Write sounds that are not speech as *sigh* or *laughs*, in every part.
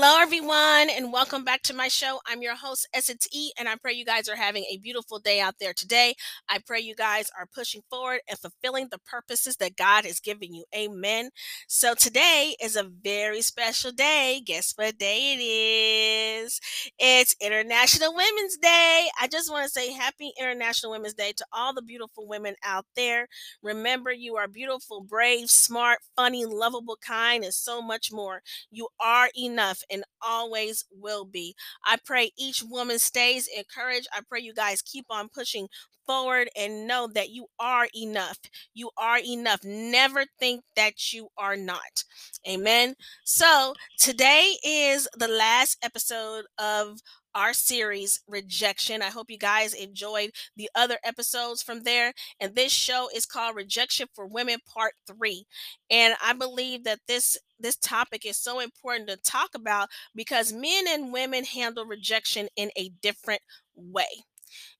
Hello, everyone, and welcome back to my show. I'm your host, Essence E, and I pray you guys are having a beautiful day out there today. I pray you guys are pushing forward and fulfilling the purposes that God has given you. Amen. So, today is a very special day. Guess what day it is? It's International Women's Day. I just want to say happy International Women's Day to all the beautiful women out there. Remember, you are beautiful, brave, smart, funny, lovable, kind, and so much more. You are enough enough and always will be. I pray each woman stays encouraged. I pray you guys keep on pushing forward and know that you are enough. You are enough. Never think that you are not. Amen. So today is the last episode of our series rejection. I hope you guys enjoyed the other episodes from there and this show is called rejection for women part 3 and i believe that this this topic is so important to talk about because men and women handle rejection in a different way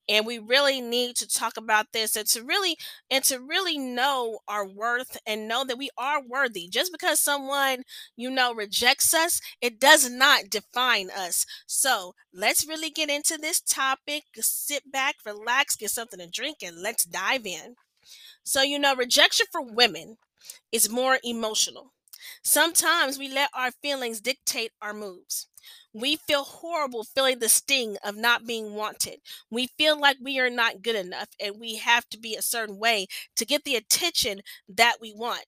and we really need to talk about this and to really and to really know our worth and know that we are worthy. Just because someone you know rejects us it does not define us. So let's really get into this topic sit back relax get something to drink and let's dive in. So you know rejection for women is more emotional sometimes we let our feelings dictate our moves we feel horrible feeling the sting of not being wanted. We feel like we are not good enough and we have to be a certain way to get the attention that we want.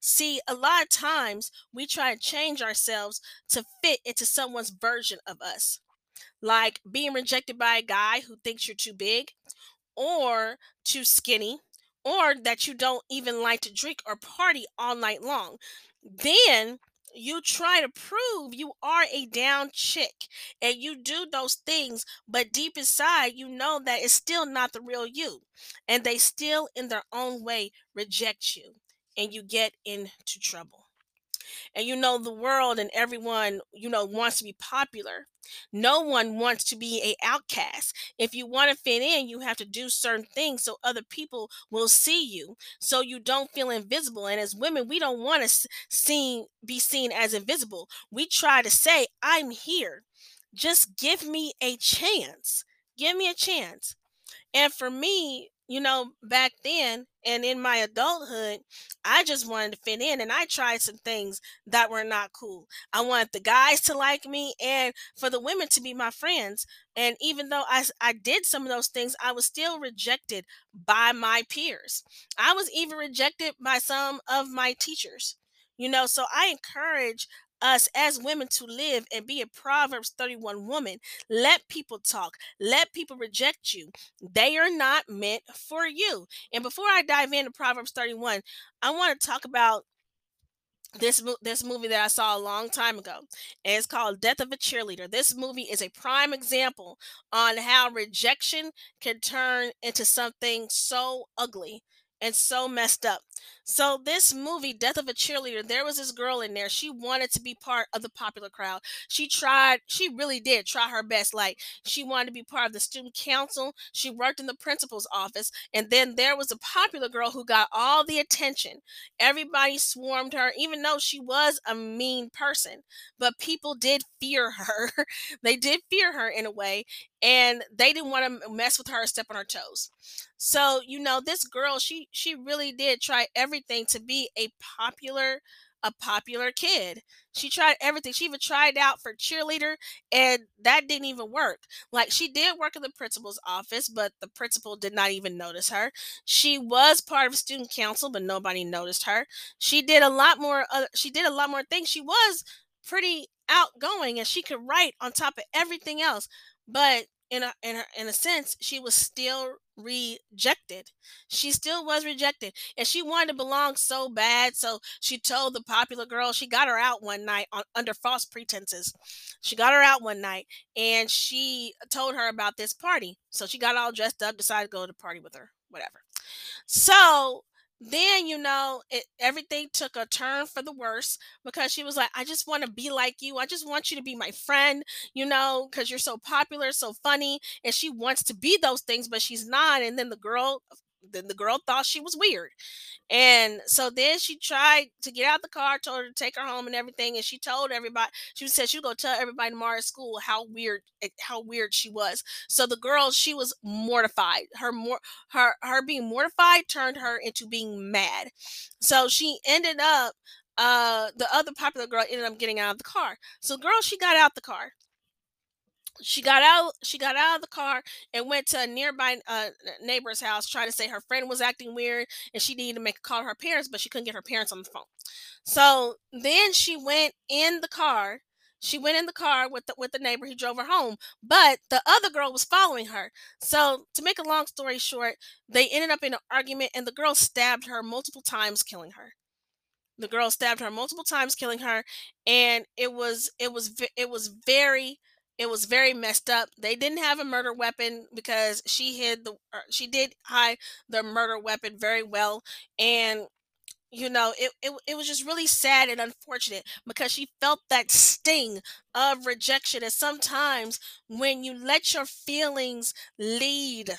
See, a lot of times we try to change ourselves to fit into someone's version of us, like being rejected by a guy who thinks you're too big or too skinny or that you don't even like to drink or party all night long. Then you try to prove you are a down chick and you do those things, but deep inside, you know that it's still not the real you. And they still, in their own way, reject you and you get into trouble and you know the world and everyone you know wants to be popular. No one wants to be a outcast. If you want to fit in you have to do certain things so other people will see you so you don't feel invisible. And as women we don't want to see be seen as invisible. We try to say i'm here. Just give me a chance. Give me a chance. And for me you know, back then and in my adulthood, I just wanted to fit in and I tried some things that were not cool. I wanted the guys to like me and for the women to be my friends. And even though I, I did some of those things, I was still rejected by my peers. I was even rejected by some of my teachers. You know, so I encourage us as women to live and be a Proverbs 31 woman. Let people talk, let people reject you. They are not meant for you. And before I dive into Proverbs 31, I want to talk about this this movie that I saw a long time ago. And it's called Death of a Cheerleader. This movie is a prime example on how rejection can turn into something so ugly and so messed up. So this movie, Death of a Cheerleader, there was this girl in there. She wanted to be part of the popular crowd. She tried, she really did try her best. Like she wanted to be part of the student council. She worked in the principal's office. And then there was a popular girl who got all the attention. Everybody swarmed her, even though she was a mean person. But people did fear her. *laughs* they did fear her in a way and they didn't want to mess with her step on her toes. So, you know, this girl, she she really did try everything to be a popular a popular kid. She tried everything. She even tried out for cheerleader, and that didn't even work. Like she did work in the principal's office, but the principal did not even notice her. She was part of student council, but nobody noticed her. She did a lot more. She did a lot more things. She was pretty outgoing, and she could write on top of everything else. But in a in, a in a sense, she was still rejected. She still was rejected. And she wanted to belong so bad. So she told the popular girl, she got her out one night on, under false pretenses. She got her out one night and she told her about this party. So she got all dressed up, decided to go to the party with her, whatever. So then you know it, everything took a turn for the worse because she was like i just want to be like you. I just want you to be my friend you know because you're so popular so funny and she wants to be those things but she's not. And then the girl then the girl thought she was weird and so then she tried to get out the car, told her to take her home and everything. And she told everybody, she said she was gonna tell everybody tomorrow at school how weird eh, how weird she was. So the girl, she was mortified. Her more her her being mortified turned her into being mad. So she ended up uh the other popular girl ended up getting out of the car. So the girl, she got out the car she got out she got out of the car and went to a nearby uh, neighbor's house trying to say her friend was acting weird and she needed to make a call to her parents but she couldn't get her parents on the phone. So then she went in the car she went in the car with the, with the neighbor he drove her home but the other girl was following her. So to make a long story short they ended up in an argument and the girl stabbed her multiple times killing her. The girl stabbed her multiple times killing her and it was it was it was very it was very messed up. They didn't have a murder weapon because she hid the uh, she did hide the murder weapon very well and you know it, it, it was just really sad and unfortunate because she felt that sting of rejection and sometimes when you let your feelings lead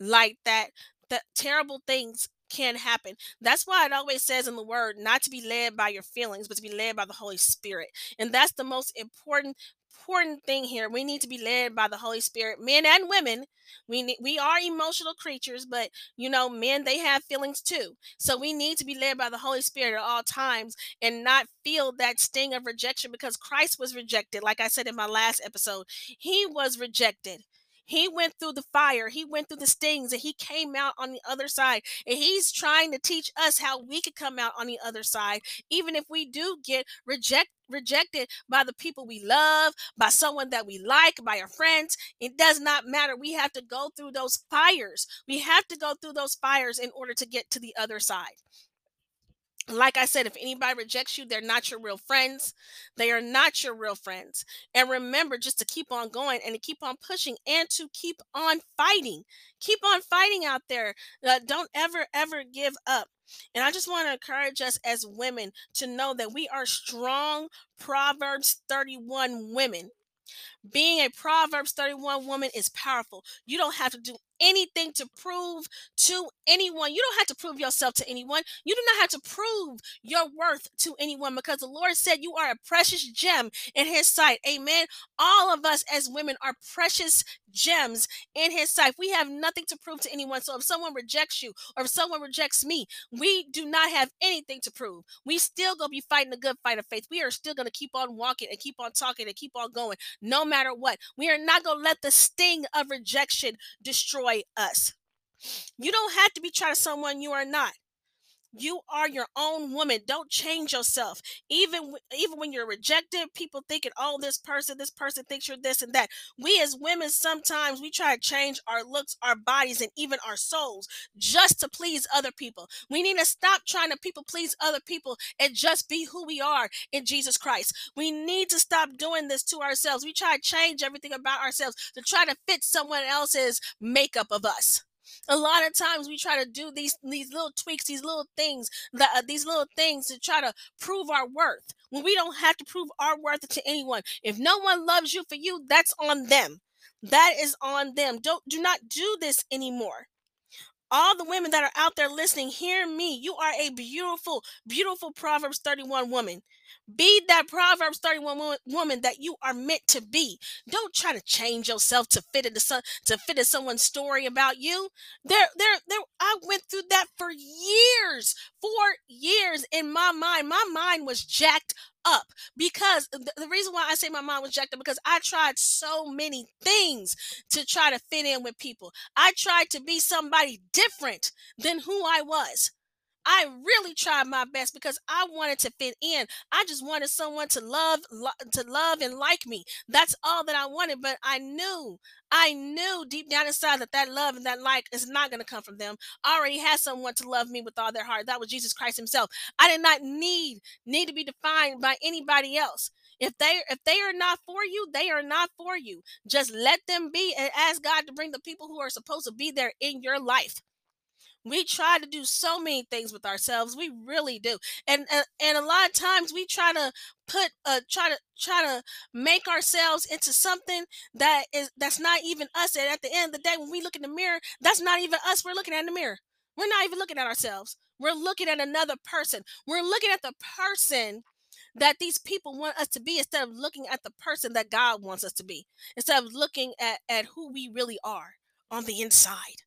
like that that terrible things can happen. That's why it always says in the word not to be led by your feelings, but to be led by the Holy Spirit. And that's the most important important thing here. We need to be led by the Holy Spirit, men and women. We need, we are emotional creatures, but you know, men they have feelings too. So we need to be led by the Holy Spirit at all times and not feel that sting of rejection because Christ was rejected. Like I said in my last episode, he was rejected. He went through the fire, he went through the stings, and he came out on the other side. And he's trying to teach us how we could come out on the other side, even if we do get rejected rejected by the people we love, by someone that we like, by our friends. It does not matter. We have to go through those fires. We have to go through those fires in order to get to the other side like I said, if anybody rejects you, they're not your real friends. They are not your real friends. And remember just to keep on going and to keep on pushing and to keep on fighting. Keep on fighting out there. Uh, don't ever, ever give up. And I just want to encourage us as women to know that we are strong Proverbs 31 women. Being a Proverbs 31 woman is powerful. You don't have to do anything to prove to anyone. You don't have to prove yourself to anyone. You do not have to prove your worth to anyone because the Lord said you are a precious gem in His sight. Amen. All of us as women are precious gems in His sight. We have nothing to prove to anyone. So if someone rejects you or if someone rejects me, we do not have anything to prove. We still gonna be fighting a good fight of faith. We are still gonna keep on walking and keep on talking and keep on going, no matter what. We are not gonna let the sting of rejection destroy us. You don't have to be trying to someone you are not. You are your own woman. Don't change yourself. Even even when you're rejected, people thinking, "Oh, this person, this person thinks you're this and that." We as women sometimes we try to change our looks, our bodies, and even our souls just to please other people. We need to stop trying to people please other people and just be who we are in Jesus Christ. We need to stop doing this to ourselves. We try to change everything about ourselves to try to fit someone else's makeup of us a lot of times we try to do these these little tweaks these little things uh, these little things to try to prove our worth when we don't have to prove our worth to anyone. If no one loves you for you that's on them. That is on them. Don't do not do this anymore. All the women that are out there listening hear me. You are a beautiful beautiful proverbs 31 woman Be that Proverbs 31 woman that you are meant to be. Don't try to change yourself to fit into some to fit in someone's story about you. There, there, there. I went through that for years, for years in my mind. My mind was jacked up because the, the reason why I say my mind was jacked up because I tried so many things to try to fit in with people. I tried to be somebody different than who I was. I really tried my best because I wanted to fit in. I just wanted someone to love, lo- to love and like me. That's all that I wanted. But I knew, I knew deep down inside that that love and that like is not going to come from them. I already had someone to love me with all their heart. That was Jesus Christ Himself. I did not need need to be defined by anybody else. If they if they are not for you, they are not for you. Just let them be and ask God to bring the people who are supposed to be there in your life. We try to do so many things with ourselves. We really do. And and, and a lot of times we try to put uh try to try to make ourselves into something that is that's not even us. And at the end of the day, when we look in the mirror, that's not even us we're looking at in the mirror. We're not even looking at ourselves. We're looking at another person. We're looking at the person that these people want us to be instead of looking at the person that God wants us to be. Instead of looking at, at who we really are on the inside.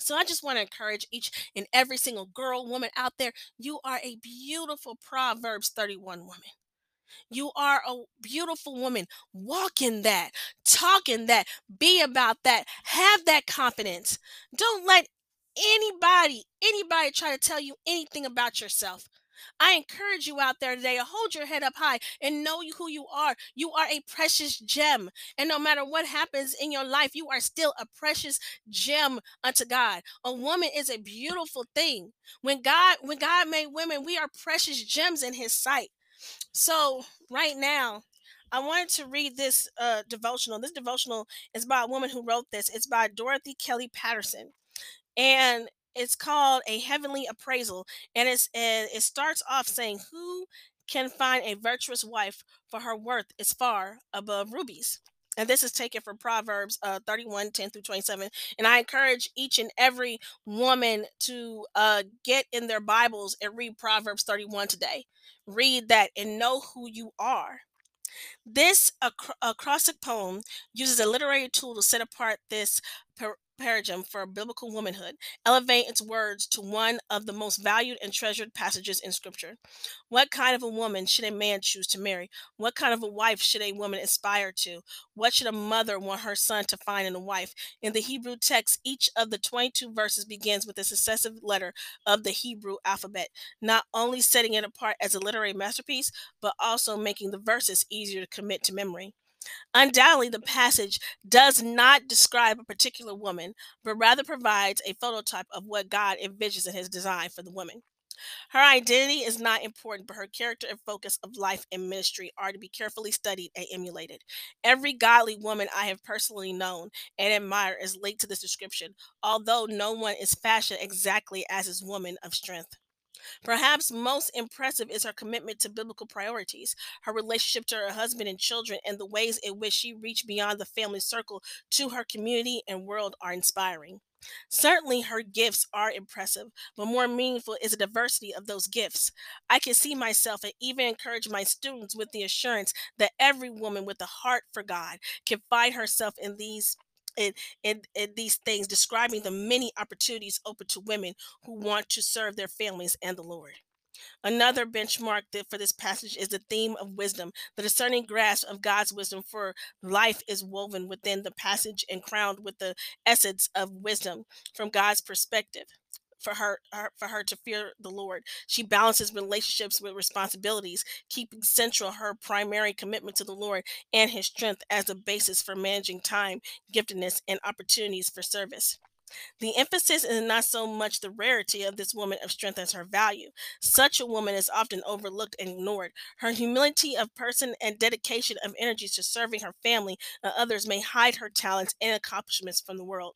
So I just want to encourage each and every single girl, woman out there. You are a beautiful Proverbs 31 woman. You are a beautiful woman. Walk in that, talk in that, be about that, have that confidence. Don't let anybody, anybody try to tell you anything about yourself. I encourage you out there today to hold your head up high and know who you are. You are a precious gem. And no matter what happens in your life, you are still a precious gem unto God. A woman is a beautiful thing. When God when God made women, we are precious gems in his sight. So, right now, I wanted to read this uh, devotional. This devotional is by a woman who wrote this. It's by Dorothy Kelley Patterson. And it's called a heavenly appraisal and it's and it starts off saying who can find a virtuous wife for her worth is far above rubies? And this is taken from proverbs uh, 31 10 through 27 and i encourage each and every woman to uh, get in their bibles and read proverbs 31 today. Read that and know who you are. This acrostic poem uses a literary tool to set apart this paradigm for biblical womanhood, elevate its words to one of the most valued and treasured passages in Scripture. What kind of a woman should a man choose to marry? What kind of a wife should a woman aspire to? What should a mother want her son to find in a wife? In the Hebrew text, each of the 22 verses begins with a successive letter of the Hebrew alphabet, not only setting it apart as a literary masterpiece, but also making the verses easier to commit to memory. Undoubtedly, the passage does not describe a particular woman, but rather provides a phototype of what God envisions in his design for the woman. Her identity is not important, but her character and focus of life and ministry are to be carefully studied and emulated. Every godly woman I have personally known and admired is linked to this description, although no one is fashioned exactly as his woman of strength. Perhaps most impressive is her commitment to biblical priorities, her relationship to her husband and children, and the ways in which she reached beyond the family circle to her community and world are inspiring. Certainly, her gifts are impressive, but more meaningful is the diversity of those gifts. I can see myself and even encourage my students with the assurance that every woman with a heart for God can find herself in these in these things, describing the many opportunities open to women who want to serve their families and the Lord. Another benchmark for this passage is the theme of wisdom. The discerning grasp of God's wisdom for life is woven within the passage and crowned with the essence of wisdom from God's perspective for her, her, for her to fear the Lord. She balances relationships with responsibilities, keeping central her primary commitment to the Lord and his strength as a basis for managing time, giftedness, and opportunities for service. The emphasis is not so much the rarity of this woman of strength as her value. Such a woman is often overlooked and ignored. Her humility of person and dedication of energies to serving her family and others may hide her talents and accomplishments from the world.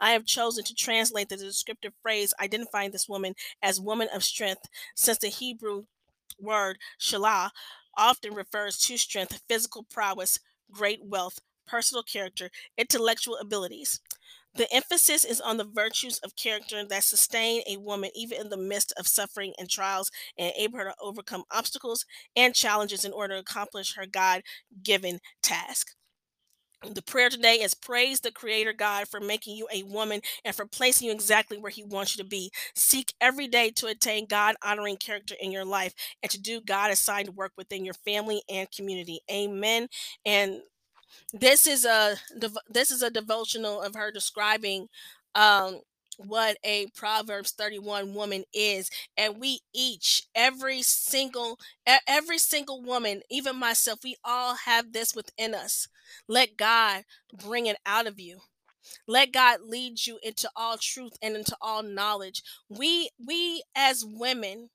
I have chosen to translate the descriptive phrase identifying this woman as woman of strength, since the Hebrew word shalah often refers to strength, physical prowess, great wealth, personal character, intellectual abilities. The emphasis is on the virtues of character that sustain a woman even in the midst of suffering and trials and enable her to overcome obstacles and challenges in order to accomplish her God given task. The prayer today is praise the Creator God for making you a woman and for placing you exactly where He wants you to be. Seek every day to attain God honoring character in your life and to do God assigned work within your family and community. Amen. And this is a this is a devotional of her describing um what a proverbs 31 woman is and we each every single every single woman even myself we all have this within us. Let god bring it out of you. Let god lead you into all truth and into all knowledge. We we as women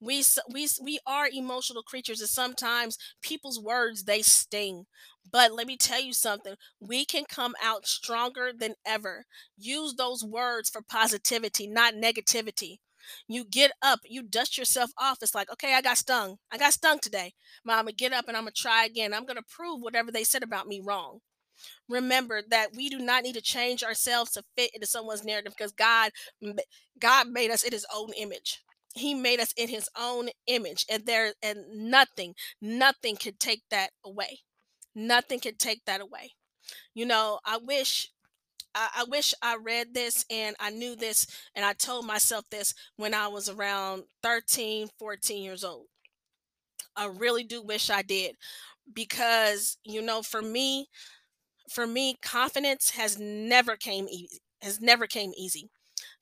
we we we are emotional creatures and sometimes people's words they sting but let me tell you something we can come out stronger than ever. Use those words for positivity not negativity. You get up you dust yourself off it's like okay i got stung. I got stung today. Gonna get up and i'm gonna try again. I'm gonna prove whatever they said about me wrong. Remember that we do not need to change ourselves to fit into someone's narrative because god god made us in his own image. He made us in his own image and there and nothing nothing could take that away nothing can take that away you know i wish I, wish i read this and i knew this and i told myself this when i was around 13 14 years old i really do wish i did because you know for me for me confidence has never came easy has never came easy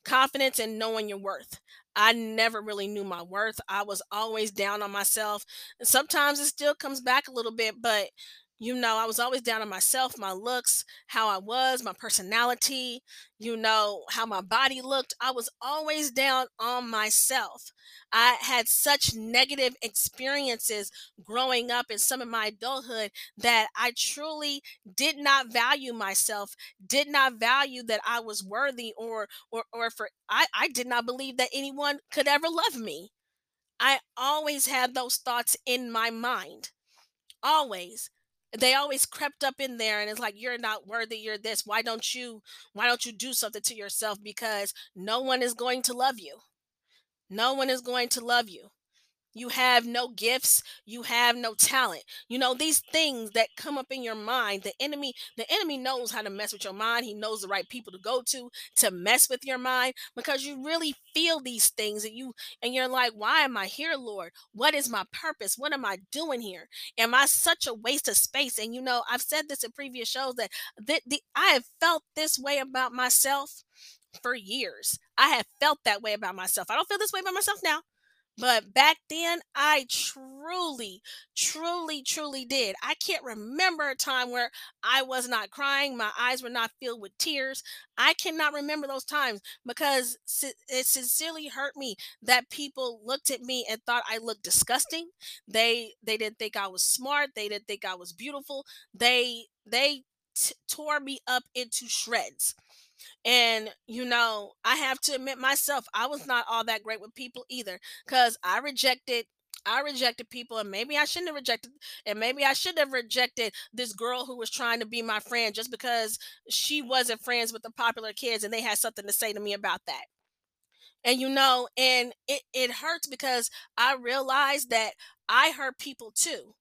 confidence and knowing your worth I never really knew my worth. I was always down on myself. And sometimes it still comes back a little bit, but you know, I was always down on myself, my looks, how I was, my personality, you know, how my body looked. I was always down on myself. I had such negative experiences growing up in some of my adulthood that I truly did not value myself, did not value that I was worthy or or or for I, I did not believe that anyone could ever love me. I always had those thoughts in my mind. Always they always crept up in there and it's like you're not worthy you're this why don't you why don't you do something to yourself because no one is going to love you. No one is going to love you you have no gifts you have no talent. You know these things that come up in your mind the enemy the enemy knows how to mess with your mind. He knows the right people to go to to mess with your mind because you really feel these things and you and you're like why am i here lord? What is my purpose? What am i doing here? Am i such a waste of space? And you know i've said this in previous shows that the, the i have felt this way about myself for years. I have felt that way about myself. I don't feel this way about myself now but back then, I truly, truly, truly did. I can't remember a time where I was not crying, my eyes were not filled with tears. I cannot remember those times because it sincerely hurt me that people looked at me and thought I looked disgusting. They they didn't think I was smart. They didn't think I was beautiful. They they t- tore me up into shreds. And, you know, I have to admit myself, I was not all that great with people either because I rejected. I rejected people, and maybe I shouldn't have rejected, and maybe I should have rejected this girl who was trying to be my friend just because she wasn't friends with the popular kids and they had something to say to me about that. And you know, and it, it hurts because I realized that I hurt people too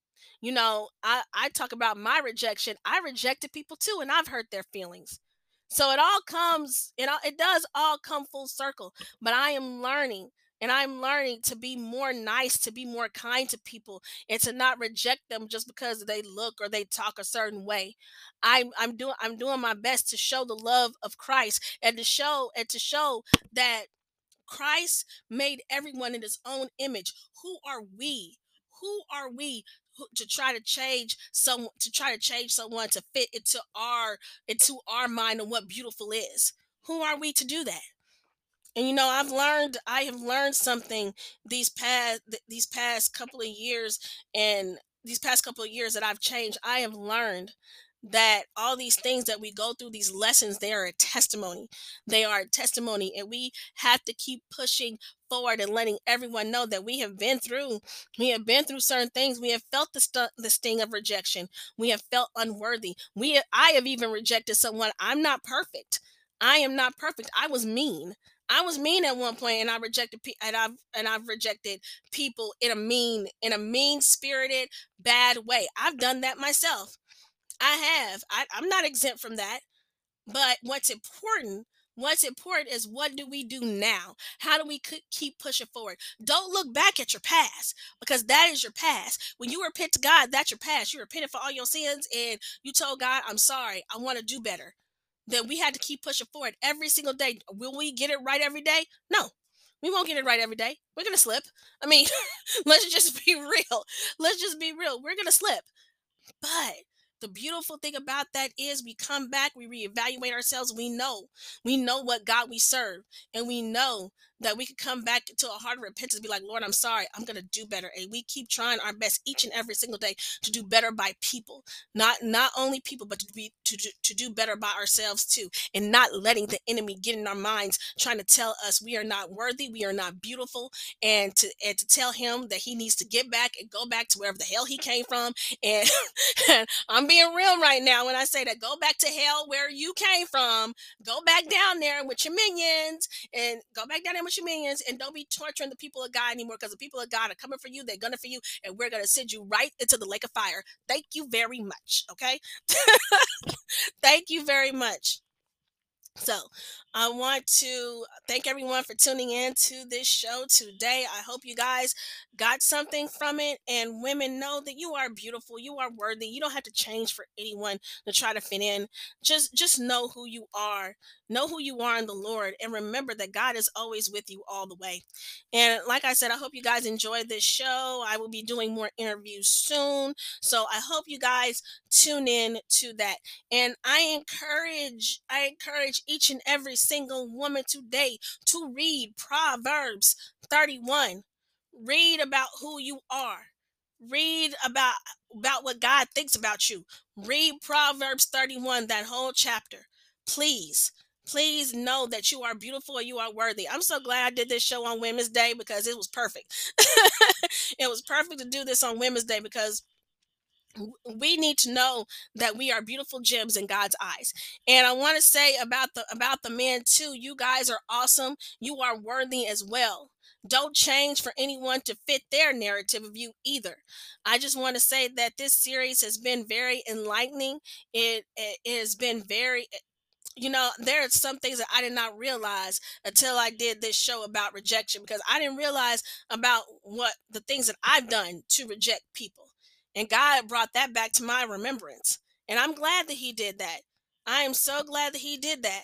you know i i talk about my rejection i rejected people too and i've hurt their feelings so it all comes, it all, it does all come full circle. But I am learning and I'm learning to be more nice, to be more kind to people, and to not reject them just because they look or they talk a certain way. I'm I'm doing I'm doing my best to show the love of Christ and to show and to show that Christ made everyone in his own image. Who are we? Who are we to try to change some to try to change someone to fit into our into our mind of what beautiful is. Who are we to do that? And you know i've learned i have learned something these past these past couple of years and these past couple of years that i've changed. I have learned that all these things that we go through, these lessons, they are a testimony. They are a testimony. And we have to keep pushing forward and letting everyone know that we have been through we have been through certain things we have felt the, st- the sting of rejection we have felt unworthy we i have even rejected someone i'm not perfect I am not perfect. I was mean. I was mean at one point, and I rejected pe- and I've and I've rejected people in a mean, in a mean spirited, bad way. I've done that myself. I have. I, I'm not exempt from that. But what's important What's important is what do we do now? How do we keep pushing forward? Don't look back at your past because that is your past. When you repent to God, that's your past. You repented for all your sins and you told God, I'm sorry, I want to do better. Then we had to keep pushing forward every single day. Will we get it right every day? No, we won't get it right every day. We're going to slip. I mean, *laughs* let's just be *laughs* real. Let's just be real. We're going to slip. But the beautiful thing about that is we come back, we reevaluate ourselves. We know, we know what God we serve, and we know that we could come back to a heart of repentance, be like, Lord, I'm sorry, I'm gonna do better. And we keep trying our best each and every single day to do better by people, not not only people, but to be to, to, to do better by ourselves too, and not letting the enemy get in our minds, trying to tell us we are not worthy, we are not beautiful, and to and to tell him that he needs to get back and go back to wherever the hell he came from. And *laughs* I'm being real right now when I say that go back to hell where you came from, go back down there with your minions, and go back down there and don't be torturing the people of God anymore because the people of God are coming for you. They're gunning for you, and we're gonna send you right into the lake of fire. Thank you very much. Okay. *laughs* Thank you very much. So, I want to thank everyone for tuning in to this show today. I hope you guys got something from it and women know that you are beautiful, you are worthy. You don't have to change for anyone to try to fit in. Just just know who you are. Know who you are in the Lord and remember that God is always with you all the way. And like I said, I hope you guys enjoyed this show. I will be doing more interviews soon. So I hope you guys tune in to that. And I encourage I encourage each and every single woman today to read Proverbs 31. Read about who you are. Read about about what God thinks about you. Read Proverbs 31 that whole chapter. Please please know that you are beautiful you are worthy. I'm so glad I did this show on Women's Day because it was perfect. *laughs* it was perfect to do this on Women's Day because we need to know that we are beautiful gems in God's eyes. And I want to say about the about the men too. You guys are awesome. You are worthy as well. Don't change for anyone to fit their narrative of you either. I just want to say that this series has been very enlightening. It, it has been very eh, you know, there are some things that I did not realize until I did this show about rejection because I didn't realize about what the things that I've done to reject people. And God brought that back to my remembrance. And I'm glad that He did that. I am so glad that He did that.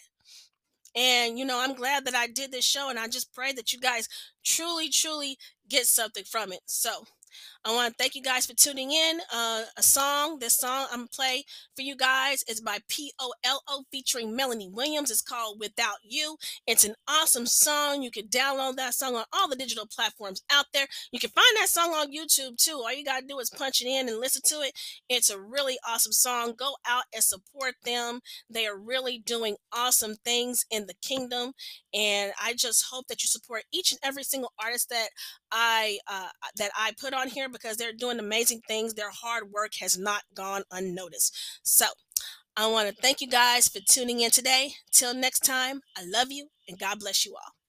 And, you know, I'm glad that I did this show. And I just pray that you guys truly, truly get something from it. So, I want to thank you guys for tuning in. Uh, a song, this song I'm gonna play for you guys is by P-O-L-O featuring Melanie Williams. It's called Without You. It's an awesome song. You can download that song on all the digital platforms out there. You can find that song on YouTube too. All you gotta do is punch it in and listen to it. It's a really awesome song. Go out and support them. They are really doing awesome things in the kingdom. And I just hope that you support each and every single artist that I uh, that I put on here because they're doing amazing things. Their hard work has not gone unnoticed. So I want to thank you guys for tuning in today. Till next time, I love you and God bless you all.